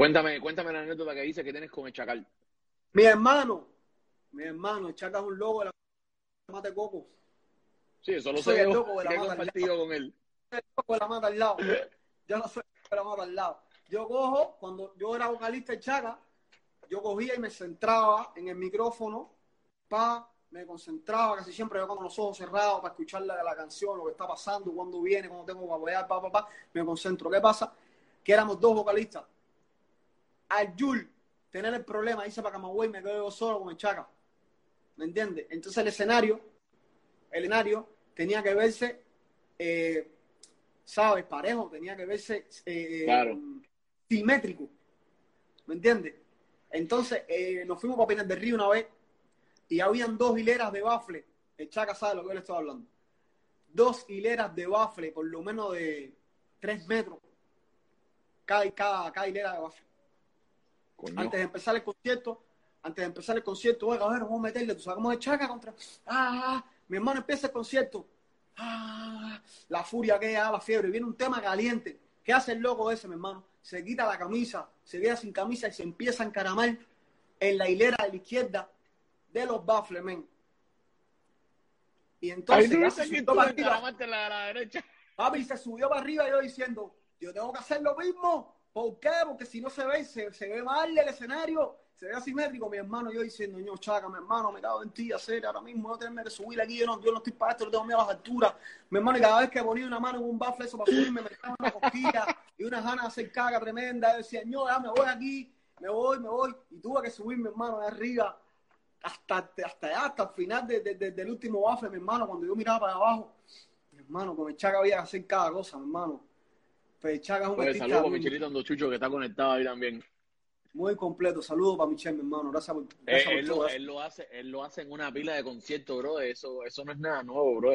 Cuéntame, cuéntame la anécdota que dice que tienes con el Chacal. Mi hermano, mi hermano, el Chaca es un loco de la mate coco. Sí, eso lo Soy sé el yo, loco de la mata compartido con él. el loco de la mata al lado. Yo no soy el loco de la mata al lado. Yo cojo, cuando yo era vocalista de Chaca, yo cogía y me centraba en el micrófono, pa, me concentraba casi siempre yo con los ojos cerrados para escuchar la, la canción, lo que está pasando, cuándo viene, cuándo tengo que apoyar, pa, pa, pa, me concentro. ¿Qué pasa? Que éramos dos vocalistas. Al Yul tener el problema, dice para Camagüey, me quedo yo solo con el Chaca. ¿Me entiendes? Entonces el escenario, el escenario tenía que verse, eh, ¿sabes? Parejo, tenía que verse eh, Claro. simétrico. ¿Me entiendes? Entonces eh, nos fuimos para Pinar del Río una vez y habían dos hileras de bafle. El Chaca sabe lo que yo le estoy hablando. Dos hileras de bafle, por lo menos de tres metros. Cada, cada, cada hilera de bafle Coño. antes de empezar el concierto, antes de empezar el concierto, oiga, a ver, vamos a meterle, tú sabes cómo es Chaca contra. Ah, mi hermano empieza el concierto. Ah, la furia que da, la fiebre, viene un tema caliente. ¿Qué hace el loco ese, mi hermano? Se quita la camisa, se queda sin camisa y se empieza a encaramar en la hilera de la izquierda de los baffles, men. Y Ahí entonces, dices se subió para arriba. la, la derecha. Papi se subió para arriba y yo diciendo, yo tengo que hacer lo mismo. ¿Por qué? Porque si no se ve, se, se ve mal el escenario, se ve asimétrico. Mi hermano, yo diciendo, ño, chaca, mi hermano, me cago en ti, hacer ahora mismo, no tenerme que subir aquí, yo no, yo no estoy para esto, no tengo miedo a las alturas. Mi hermano, y cada vez que ponía una mano en un bafle, eso para subirme, me daba una cosquilla y unas ganas de hacer caga tremenda. Yo decía, ño, ya me voy aquí, me voy, me voy. Y tuve que subir, mi hermano, de arriba hasta, hasta allá, hasta el final de- de- de- del último bafle, mi hermano, cuando yo miraba para abajo. Mi hermano, con el Chaca había que hacer cada cosa, mi hermano. Pero el Chaca es un Pues saludos a Michelito Andochucho que está conectado ahí también. muy completo. Saludos para Michelle, mi hermano. Gracias por, Eh, gracias por él, todo lo, eso. él lo hace, él lo hace en una pila de conciertos, bro. Eso, eso no es nada nuevo, bro.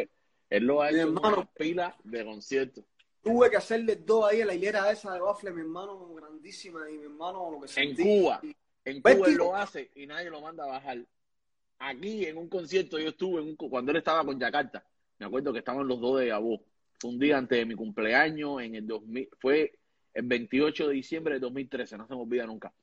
Él lo ha Mi hecho en una pila de conciertos. Tuve que hacerle dos ahí en la hilera esa de bafle, mi hermano, grandísima. Y mi hermano, lo que En sentí. Cuba, en ¿Ves, Cuba él tío? lo hace y nadie lo manda a bajar. Aquí en un concierto yo estuve en un, cuando él estaba con Yakarta. Me acuerdo que estaban los dos de Gabó. Fue un día antes de mi cumpleaños en el 2000, fue el 28 de diciembre de 2013, no se me olvida nunca.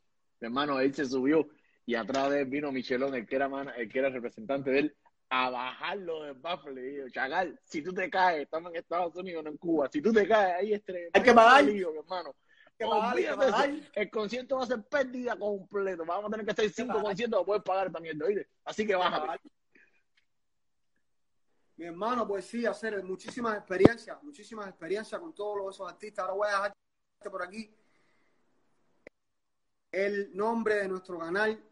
Mi hermano, él se subió y atrás de él vino Michelón, el que era, man- el que era representante de él, a bajarlo del baffle. Le digo, Chagal, si tú te caes, estamos en Estados Unidos, no en Cuba. Si tú te caes, ahí es Hay que pagar. lío, mi hermano. que pagar, que. El concierto va a ser pérdida completo. Vamos a tener que hacer cinco conciertos para poder pagar mierda, ¿oíste? Así que bájate. Mi hermano, pues sí, hacer muchísimas experiencias, muchísimas experiencias con todos esos artistas. Ahora voy a dejarte por aquí el nombre de nuestro canal,